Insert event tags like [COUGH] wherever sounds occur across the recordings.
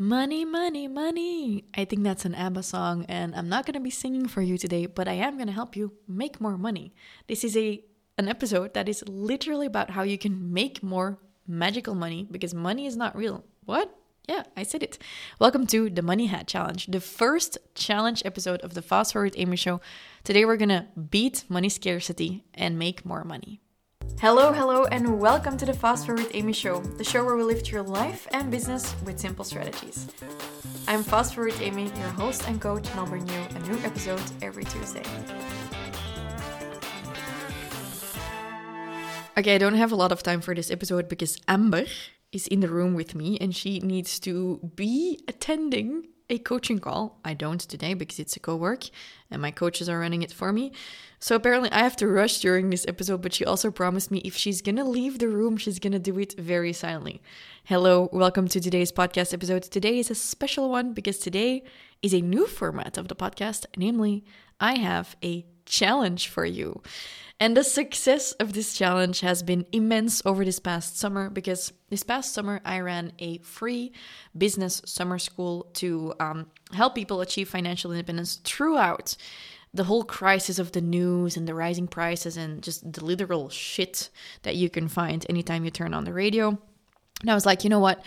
Money, money, money. I think that's an ABBA song, and I'm not gonna be singing for you today, but I am gonna help you make more money. This is a an episode that is literally about how you can make more magical money because money is not real. What? Yeah, I said it. Welcome to the Money Hat Challenge, the first challenge episode of the Fast Forward Amy Show. Today we're gonna beat money scarcity and make more money. Hello, hello, and welcome to the Fast Forward Amy Show, the show where we lift your life and business with simple strategies. I'm Fast Forward Amy, your host and coach, and I'll bring you a new episode every Tuesday. Okay, I don't have a lot of time for this episode because Amber is in the room with me and she needs to be attending a coaching call. I don't today because it's a co work and my coaches are running it for me. So apparently I have to rush during this episode, but she also promised me if she's gonna leave the room, she's gonna do it very silently. Hello, welcome to today's podcast episode. Today is a special one because today is a new format of the podcast, namely, I have a challenge for you. And the success of this challenge has been immense over this past summer because this past summer I ran a free business summer school to um, help people achieve financial independence throughout the whole crisis of the news and the rising prices and just the literal shit that you can find anytime you turn on the radio. And I was like, you know what?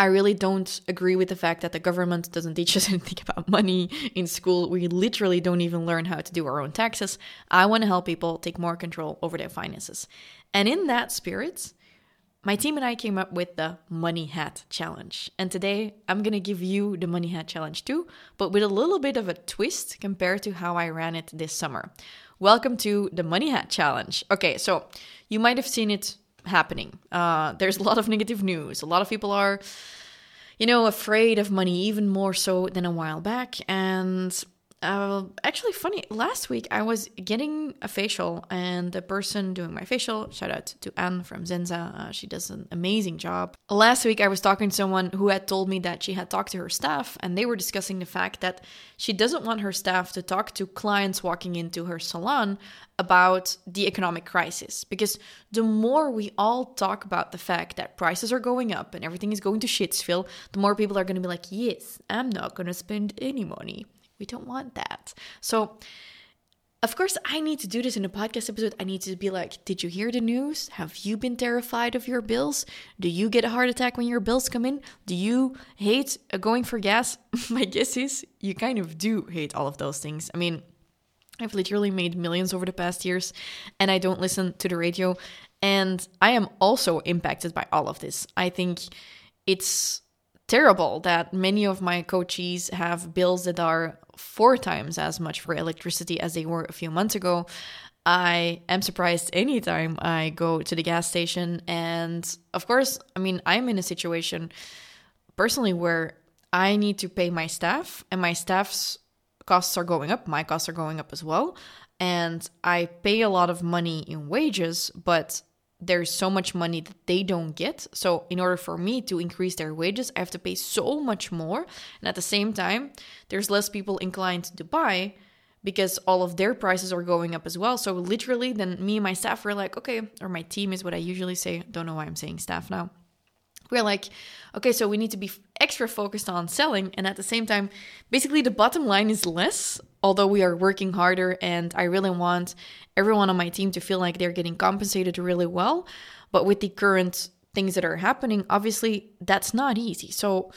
I really don't agree with the fact that the government doesn't teach us [LAUGHS] anything about money in school. We literally don't even learn how to do our own taxes. I want to help people take more control over their finances. And in that spirit, my team and I came up with the Money Hat Challenge. And today I'm going to give you the Money Hat Challenge too, but with a little bit of a twist compared to how I ran it this summer. Welcome to the Money Hat Challenge. Okay, so you might have seen it happening. Uh, there's a lot of negative news. A lot of people are, you know, afraid of money even more so than a while back. And uh, actually, funny, last week I was getting a facial, and the person doing my facial, shout out to Anne from Zenza, uh, she does an amazing job. Last week I was talking to someone who had told me that she had talked to her staff, and they were discussing the fact that she doesn't want her staff to talk to clients walking into her salon about the economic crisis. Because the more we all talk about the fact that prices are going up and everything is going to shitsville, the more people are going to be like, yes, I'm not going to spend any money. We don't want that. So, of course, I need to do this in a podcast episode. I need to be like, did you hear the news? Have you been terrified of your bills? Do you get a heart attack when your bills come in? Do you hate going for gas? [LAUGHS] My guess is you kind of do hate all of those things. I mean, I've literally made millions over the past years and I don't listen to the radio. And I am also impacted by all of this. I think it's terrible that many of my coaches have bills that are four times as much for electricity as they were a few months ago. I am surprised anytime I go to the gas station. And of course, I mean, I'm in a situation personally where I need to pay my staff, and my staff's costs are going up, my costs are going up as well. And I pay a lot of money in wages, but there's so much money that they don't get. So, in order for me to increase their wages, I have to pay so much more. And at the same time, there's less people inclined to buy because all of their prices are going up as well. So, literally, then me and my staff were like, okay, or my team is what I usually say. Don't know why I'm saying staff now. We're like, okay, so we need to be extra focused on selling. And at the same time, basically, the bottom line is less although we are working harder and I really want everyone on my team to feel like they're getting compensated really well. But with the current things that are happening, obviously that's not easy. So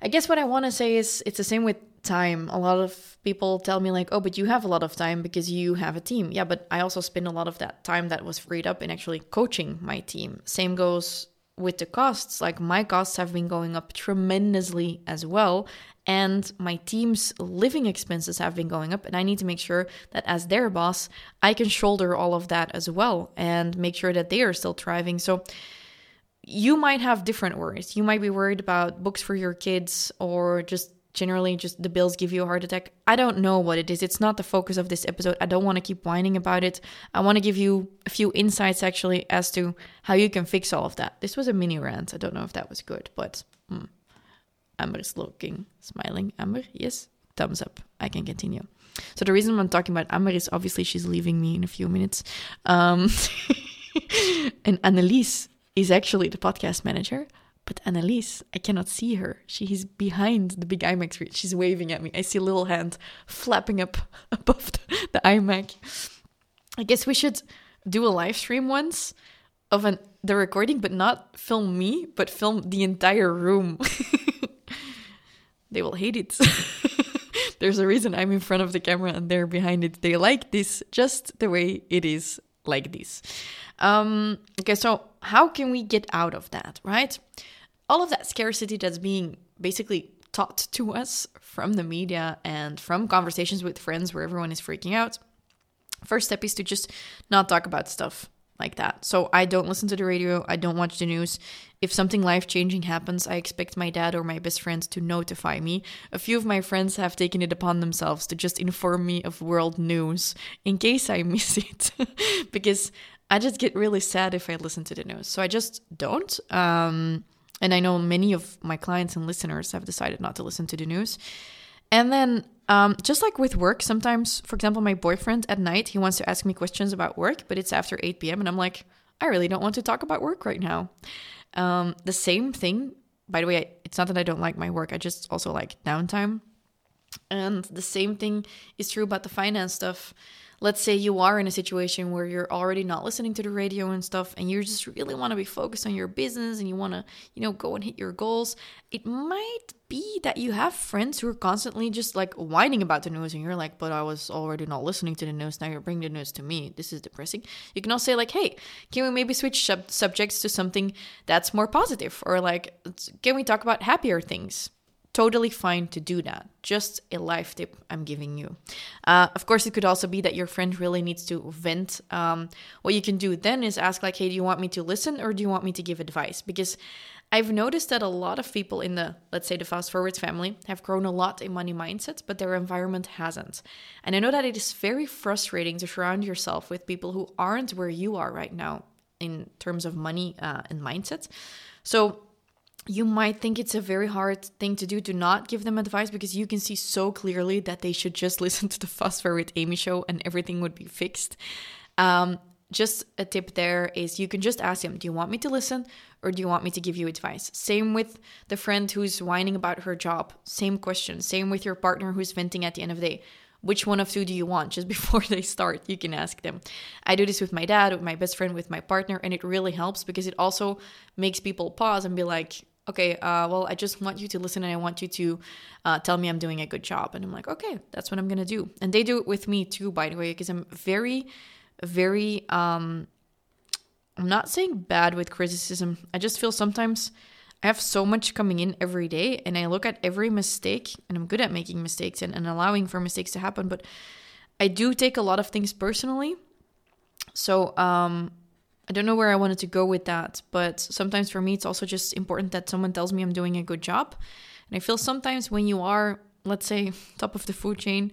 I guess what I want to say is it's the same with time. A lot of people tell me, like, oh, but you have a lot of time because you have a team. Yeah, but I also spend a lot of that time that was freed up in actually coaching my team. Same goes with the costs. Like, my costs have been going up tremendously as well and my team's living expenses have been going up and i need to make sure that as their boss i can shoulder all of that as well and make sure that they are still thriving so you might have different worries you might be worried about books for your kids or just generally just the bills give you a heart attack i don't know what it is it's not the focus of this episode i don't want to keep whining about it i want to give you a few insights actually as to how you can fix all of that this was a mini rant i don't know if that was good but hmm. Amber is looking, smiling. Amber, yes, thumbs up. I can continue. So the reason I'm talking about Amber is obviously she's leaving me in a few minutes. Um, [LAUGHS] and Annelies is actually the podcast manager, But Annelies, I cannot see her. She is behind the big iMac screen. She's waving at me. I see a little hand flapping up [LAUGHS] above the, the iMac. I guess we should do a live stream once of an the recording, but not film me, but film the entire room. [LAUGHS] they will hate it. [LAUGHS] There's a reason I'm in front of the camera and they're behind it. They like this just the way it is like this. Um, okay, so how can we get out of that, right? All of that scarcity that's being basically taught to us from the media and from conversations with friends where everyone is freaking out. First step is to just not talk about stuff like that. So I don't listen to the radio, I don't watch the news. If something life changing happens, I expect my dad or my best friends to notify me. A few of my friends have taken it upon themselves to just inform me of world news in case I [LAUGHS] miss it, because I just get really sad if I listen to the news. So I just don't. Um, and I know many of my clients and listeners have decided not to listen to the news. And then um, just like with work, sometimes, for example, my boyfriend at night, he wants to ask me questions about work, but it's after 8 p.m. And I'm like, I really don't want to talk about work right now. Um, the same thing, by the way, it's not that I don't like my work, I just also like downtime. And the same thing is true about the finance stuff. Let's say you are in a situation where you're already not listening to the radio and stuff and you just really want to be focused on your business and you want to you know go and hit your goals. It might be that you have friends who are constantly just like whining about the news and you're like but i was already not listening to the news now you're bringing the news to me. This is depressing. You can also say like hey can we maybe switch sub- subjects to something that's more positive? Or like can we talk about happier things totally fine to do that. Just a life tip I'm giving you. Uh, of course, it could also be that your friend really needs to vent. Um, what you can do then is ask, like, hey, do you want me to listen or do you want me to give advice? Because I've noticed that a lot of people in the, let's say, the fast forwards family have grown a lot in money mindset, but their environment hasn't. And I know that it is very frustrating to surround yourself with people who aren't where you are right now in terms of money uh, and mindset. So you might think it's a very hard thing to do to not give them advice because you can see so clearly that they should just [LAUGHS] listen to the Fast Forward Amy show and everything would be fixed. Um, just a tip there is you can just ask them, Do you want me to listen or do you want me to give you advice? Same with the friend who's whining about her job. Same question. Same with your partner who's venting at the end of the day. Which one of two do you want? Just [LAUGHS] before they start, you can ask them. I do this with my dad, with my best friend, with my partner, and it really helps because it also makes people pause and be like, okay, uh, well, I just want you to listen and I want you to uh, tell me I'm doing a good job. And I'm like, okay, that's what I'm going to do. And they do it with me too, by the way, because I'm very, very, um, I'm not saying bad with criticism. I just feel sometimes I have so much coming in every day and I look at every mistake and I'm good at making mistakes and, and allowing for mistakes to happen. But I do take a lot of things personally. So, um, I don't know where I wanted to go with that, but sometimes for me, it's also just important that someone tells me I'm doing a good job. And I feel sometimes when you are, let's say, [LAUGHS] top of the food chain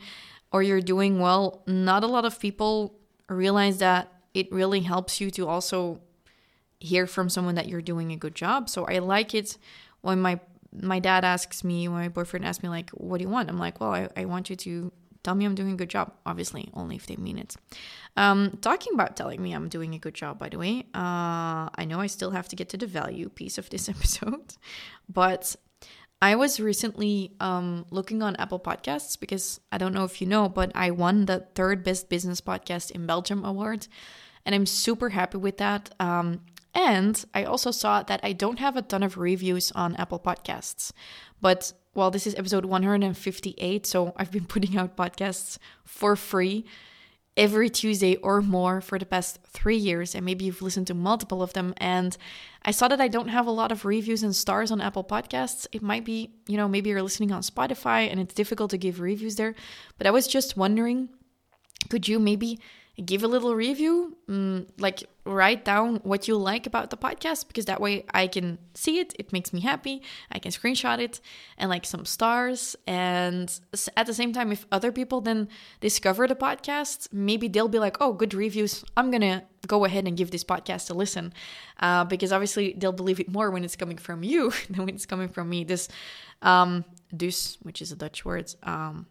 or you're doing well, not a lot of people realize that it really helps you to also hear from someone that you're doing a good job. So I like it when my my dad asks me, when my boyfriend asks me, like, what do you want? I'm like, well, I, I want you to tell me I'm doing a good job. Obviously, only if they mean it. Um, talking about telling me I'm doing a good job, by the way, uh, I know I still have to get to the value piece of this [LAUGHS] episode, but I was recently um, looking on Apple Podcasts because I don't know if you know, but I won the third best business podcast in Belgium award. And I'm super happy with that. Um, and I also saw that I don't have a ton of reviews on Apple Podcasts. But well, this is episode 158, so I've been [LAUGHS] putting out podcasts for free every Tuesday or more for the past three years, and maybe you've listened to multiple of them. And I saw that I don't have a lot of reviews and stars on Apple Podcasts. It might be, you know, maybe you're listening on Spotify and it's difficult to give reviews there. But I was just wondering could you maybe give a little review, mm, like write down what you like about the podcast because that way I can see it. It makes me happy. I can screenshot it and like some stars. And at the same time, if other people then discover the podcast, maybe they'll be like, oh, good reviews. I'm going to go ahead and give this podcast a listen uh, because obviously they'll believe it more when it's coming from you [LAUGHS] than when it's coming from me. This, um, dus, which is a Dutch word. Um,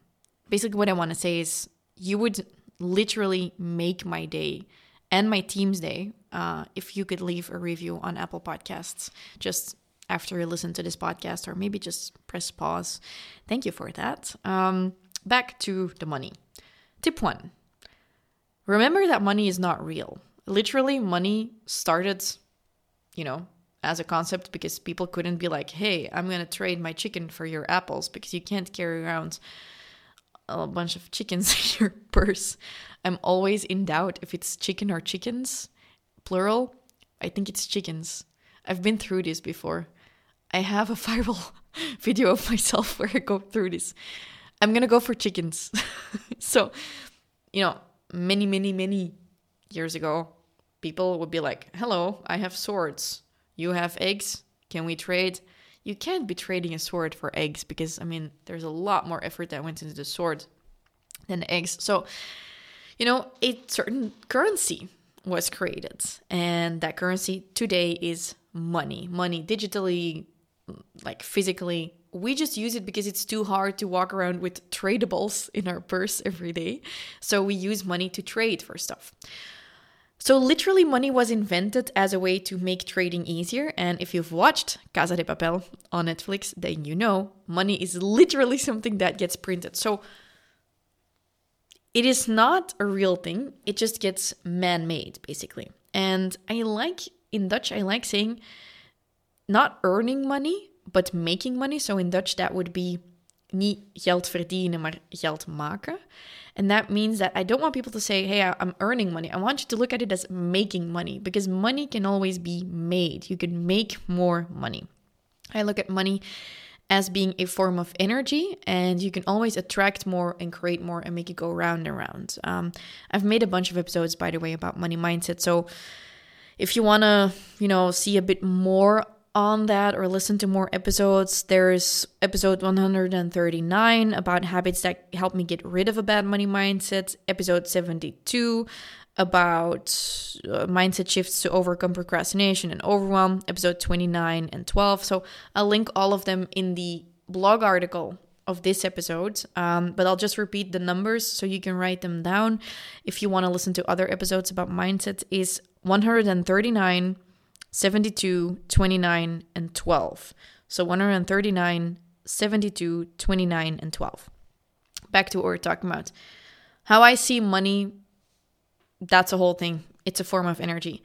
basically, what I want to say is you would literally make my day and my team's day uh, if you could leave a review on Apple Podcasts. Just after you listen to this podcast, or maybe just press pause. Thank you for that. Um, back to the money. Tip one remember that money is not real. Literally, money started, you know, as a concept because people couldn't be like, hey, I'm going to trade my chicken for your apples because you can't carry around a bunch of chickens [LAUGHS] in your purse. I'm always in doubt if it's chicken or chickens, plural. I think it's chickens. I've been through this before. I have a [LAUGHS] viral [LAUGHS] video of myself where I go through this. I'm gonna go for chickens. so, you know, many, many, many years ago, people would be like, hello, I have swords. You have eggs. Can we trade? You can't be trading a sword for eggs because, I mean, there's a lot more effort that went into the sword than the eggs. So, you know, a certain currency was created. And that currency today is money. Money digitally, like physically. We just use it because it's too hard to walk around with tradables in our purse every day. So we use money to trade for stuff. So, literally, money was invented as a way to make trading easier. And if you've watched Casa de Papel on Netflix, then you know money is literally [LAUGHS] something that gets printed. So, it is not a real thing, it just gets man made, basically. And I like, in Dutch, I like saying not earning money, but making money. So, in Dutch, that would be niet geld verdienen, maar geld maken. And that means that I don't want people to say, hey, I'm earning money. I want you to look at it as making money because money can always be made. You can make more money. I look at money as being a form of energy and you can always attract more and create more and make it go round and round. Um, I've made a bunch of episodes, by the way, about money mindset. So if you want to, you know, see a bit more on that or listen to more episodes, there's episode 139 about habits that help me get rid of a bad money mindset, episode 72 about uh, mindset shifts to overcome procrastination and overwhelm, episode 29 and 12. So I'll link all of them in the blog article of this episode, um, but I'll just repeat the numbers so you can write them down. If you want to listen to other episodes about mindset, is 139 72, 29, and 12. So 139, 72, 29, and 12. Back to what we're talking about. How I see money, that's a whole thing. It's a form of energy.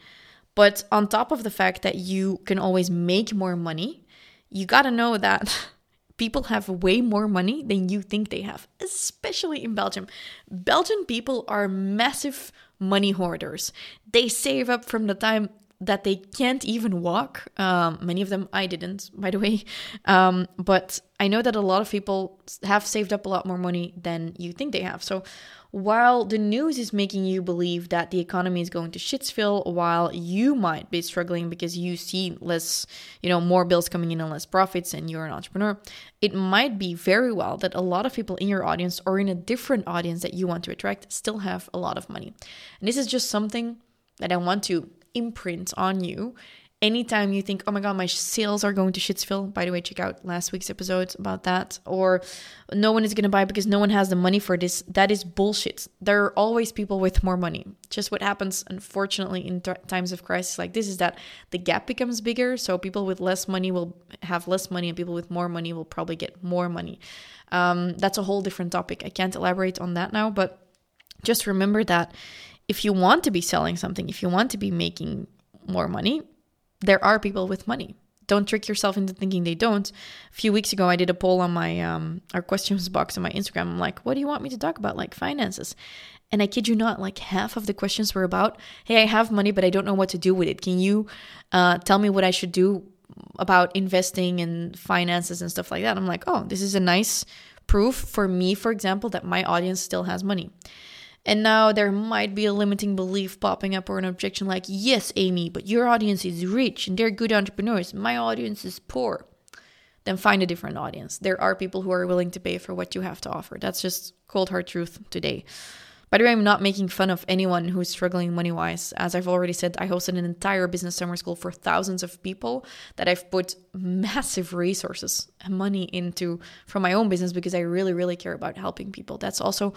But on top of the fact that you can always make more money, you got to know that [LAUGHS] people have way more money than you think they have, especially in Belgium. Belgian people are massive money hoarders. They save up from the time that they can't even walk. Um, many of them, I didn't, by the way. Um, but I know that a lot of people have saved up a lot more money than you think they have. So while the news is making you believe that the economy is going to shitsville, while you might be struggling because you see less, you know, more bills coming in and less profits, and you're an entrepreneur, it might be very well that a lot of people in your audience or in a different audience that you want to attract still have a lot of money. And this is just something that I want to imprint on you anytime you think, oh my God, my sales are going to shitsville. By the way, check out last week's episode about that. Or no one is going to buy because no one has the money for this. That is bullshit. There are always people with more money. Just what happens, unfortunately, in times of crisis like this is that the gap becomes bigger. So people with less money will have less money, and people with more money will probably get more money. Um, that's a whole different topic. I can't elaborate on that now, but just remember that if you want to be selling something, if you want to be making more money, there are people with money. Don't trick yourself into thinking they don't. A few weeks ago, I did a poll on my um, our questions box on my Instagram. I'm like, "What do you want me to talk about, like finances?" And I kid you not, like half of the questions were about, "Hey, I have money, but I don't know what to do with it. Can you uh, tell me what I should do about investing and finances and stuff like that?" I'm like, "Oh, this is a nice proof for me, for example, that my audience still has money." And now there might be a limiting belief popping up or an objection like, yes, Amy, but your audience is rich and they're good entrepreneurs. My audience is poor. Then find a different audience. There are people who are willing to pay for what you have to offer. That's just cold hard truth today. By the way, I'm not making fun of anyone who's struggling money wise. As I've already said, I hosted an entire business summer school for thousands of people that I've put massive resources and money into from my own business because I really, really care about helping people. That's also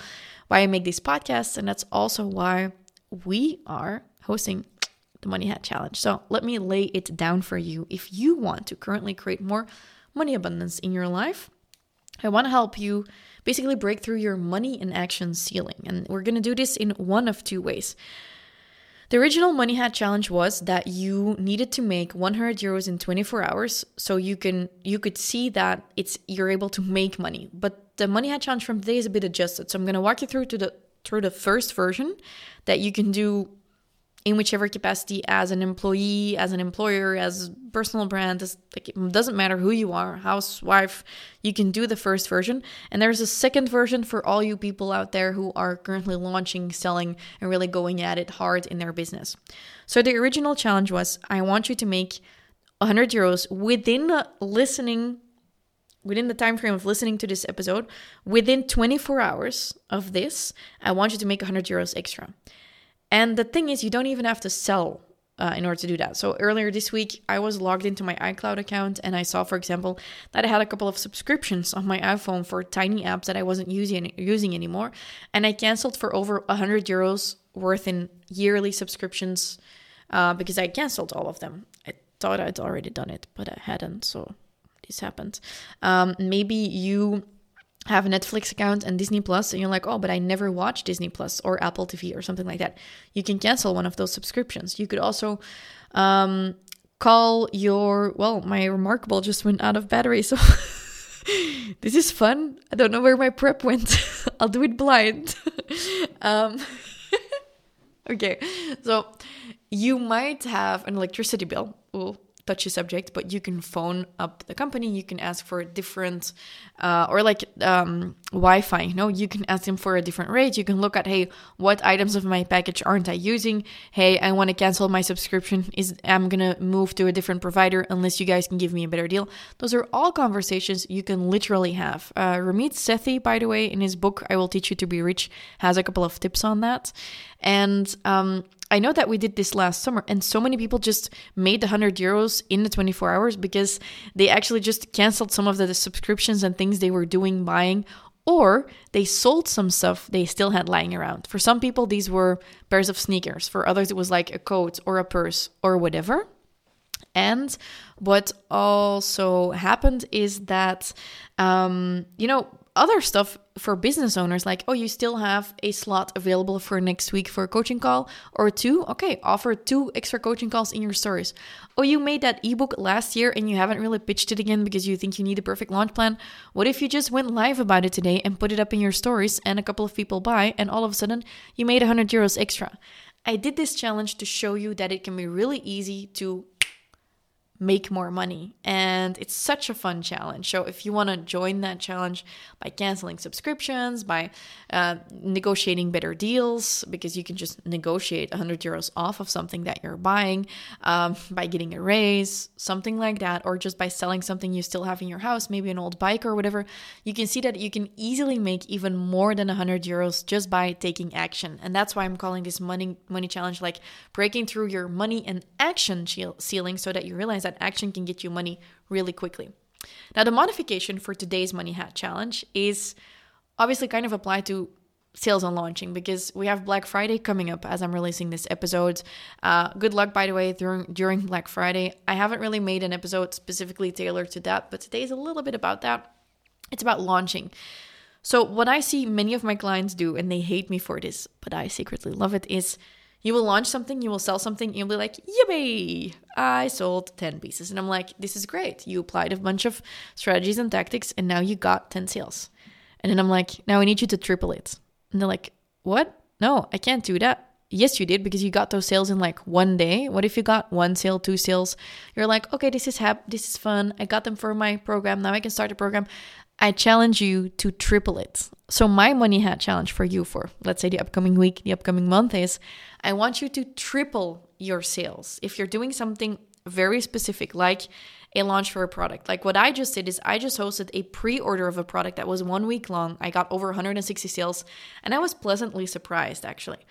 why I make these podcasts, and that's also why we are hosting the Money Hat Challenge. So let me lay it down for you. If you want to currently create more money abundance in your life, I want to help you basically break through your money in action ceiling. And we're going to do this in one of two ways. The original Money Hat challenge was that you needed to make 100 euros in 24 hours so you can you could see that it's you're able to make money. But the Money Hat challenge from today is a bit adjusted. So I'm going to walk you through to the through the first version that you can do in whichever capacity as an employee, as an employer, as personal brand. Like, it doesn't matter who you are, housewife, you can do the first version. And there's a second version for all you people out there who are currently launching, selling, and really going at it hard in their business. So the original challenge was I want you to make 100 euros within listening within the time frame of listening to this episode within 24 hours of this i want you to make 100 euros extra and the thing is, you don't even have to sell uh, in order to do that. So earlier this week, I was logged into my iCloud account and I saw, for example, that I had a couple of subscriptions on my iPhone for tiny apps that I wasn't using using anymore, and I canceled for over 100 euros worth in yearly subscriptions uh, because I canceled all of them. I thought I'd already done it, but I hadn't. So this happened. Um, maybe you have a Netflix account and Disney Plus, and you're like, oh, but I never watch Disney Plus or Apple TV or something like that, you can cancel one of those subscriptions. You could also um, call your, well, my Remarkable just went out of battery, so [LAUGHS] this is fun. I don't know where my prep went. [LAUGHS] I'll do it blind. [LAUGHS] um, okay, so you might have an electricity bill. Ooh, touchy subject, but you can phone up the company. You can ask for a different, uh, or like um, Wi-Fi. You know, you can ask them for a different rate. You can look at, hey, what items of my package aren't I using? Hey, I want to cancel my subscription. Is I'm gonna move to a different provider unless you guys can give me a better deal. Those are all conversations you can literally have. Uh, Ramit Sethi, by the way, in his book "I Will Teach You to Be Rich," has a couple of tips on that. And um, I know that we did this last summer, and so many people just made the 100 euros in the 24 hours because they actually just canceled some of the subscriptions and things they were doing, buying, or they sold some stuff they still had lying around. For some people, these were pairs of sneakers. For others, it was like a coat or a purse or whatever. And what also happened is that, um, you know, other stuff for business owners like oh you still have a slot available for next week for a coaching call or two? Okay offer two extra coaching calls in your stories. Oh you made that ebook last year and you haven't really pitched it again because you think you need a perfect launch plan. What if you just went live about it today and put it up in your stories and a couple of people buy and all of a sudden you made 100 euros extra? I did this challenge to show you that it can be really easy to make more money. And it's such a fun challenge. So, if you want to join that challenge by canceling subscriptions, by uh, negotiating better deals, because you can just negotiate 100 euros off of something that you're buying, um, [LAUGHS] by getting a raise, something like that, or just by selling something you still have in your house, maybe an old bike or whatever, you can see that you can easily make even more than 100 euros just by taking action. And that's why I'm calling this money money challenge like breaking through your money and action ceiling so that you realize that action can get you money really quickly. Now, the modification for today's Money Hat Challenge is obviously kind of applied to sales and launching because we have Black Friday coming up as I'm releasing this episode. Uh, good luck, by the way, during during Black Friday. I haven't really made an episode specifically tailored to that, but today is a little bit about that. It's about launching. So, what I see many of my clients do, and they hate me for this, but I secretly love it, is you will launch something, you will sell something, you'll be like, yippee, I sold 10 pieces. And I'm like, this is great. You applied a bunch of strategies and tactics, and now you got 10 sales. And then I'm like, now I need you to triple it. And they're like, what? No, I can't do that. Yes, you did because you got those sales in like one day. What if you got one sale, two sales? You're like, okay, this is hap- this is fun. I got them for my program. Now I can start a program. I challenge you to triple it. So, my money hat challenge for you for, let's say, the upcoming week, the upcoming month is I want you to triple your sales. If you're doing something very specific, like a launch for a product, like what I just did is I just hosted a pre order of a product that was one week long. I got over 160 sales, and I was pleasantly surprised actually.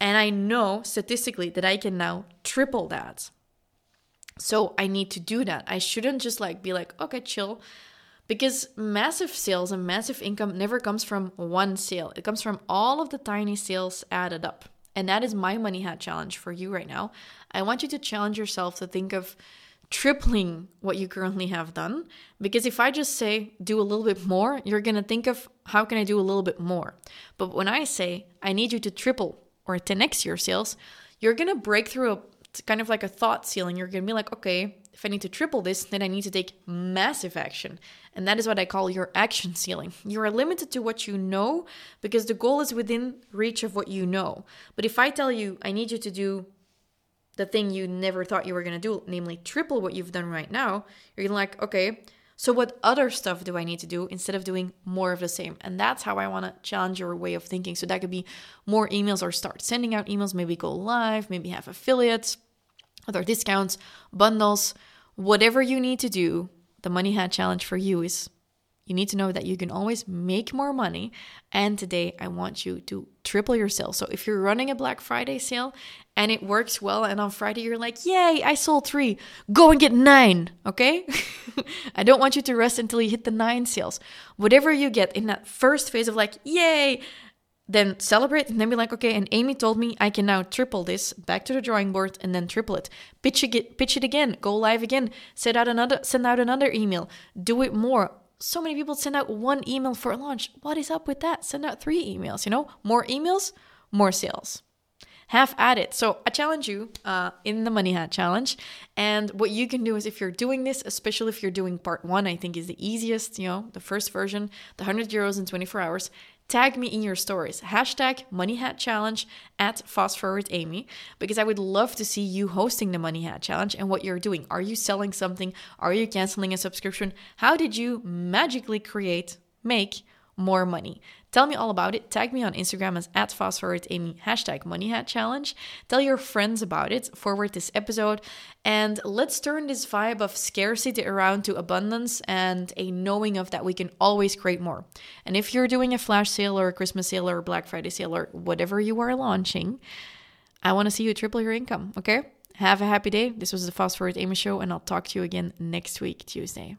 And I know statistically that I can now triple that. So, I need to do that. I shouldn't just like be like, okay, chill because massive sales and massive income never comes from one sale, it comes from all of the tiny sales added up. And that is my money hat challenge for you right now. I want you to challenge yourself to think of tripling what you currently have done. Because if I just say do a little bit more, you're going to think of how can I do a little bit more. But when I say I need you to triple or 10x your sales, you're going to break through a kind of like a thought ceiling. You're going to be like, okay, if I need to triple this, then I need to take massive action. And that is what I call your action ceiling. You are limited to what you know because the goal is within reach of what you know. But if I tell you, I need you to do the thing you never thought you were going to do, namely triple what you've done right now, you're gonna be like, okay, so what other stuff do I need to do instead of doing more of the same? And that's how I want to challenge your way of thinking. So that could be more emails or start sending out emails, maybe go live, maybe have affiliates, other discounts, bundles, whatever you need to do. The money hat challenge for you is you need to know that you can always make more money. And today I want you to triple your sales. So if you're running a Black Friday sale and it works well, and on Friday you're like, yay, I sold three, go and get nine, okay? [LAUGHS] I don't want you to rest until you hit the nine sales. Whatever you get in that first phase of like, yay, then celebrate and then be like, okay, and Amy told me I can now triple this, back to the drawing board and then triple it. Pitch it, pitch it again, go live again, send out another, send out another email, do it more so many people send out one email for launch. What is up with that? Send out three emails, you know? More emails, more sales. Have at it. So I challenge you uh, in the Money Hat Challenge. And what you can do is if you're doing this, especially if you're doing part one, I think is the easiest, you know, the first version, the 100 euros in 24 hours, tag me in your stories. Hashtag Money Hat Challenge at Fast Forward Amy, because I would love to see you hosting the Money Hat Challenge and what you're doing. Are you selling something? Are you canceling a subscription? How did you magically create, make more money? Tell me all about it. Tag me on Instagram as at fastforwardamy, hashtag money hat challenge. Tell your friends about it, forward this episode, and let's turn this vibe of scarcity around to abundance and a knowing of that we can always create more. And if you're doing a flash sale or a Christmas sale or a Black Friday sale or whatever you are launching, I want to see you triple your income, okay? Have a happy day. This was the Fast Forward Amy Show, and I'll talk to you again next week, Tuesday.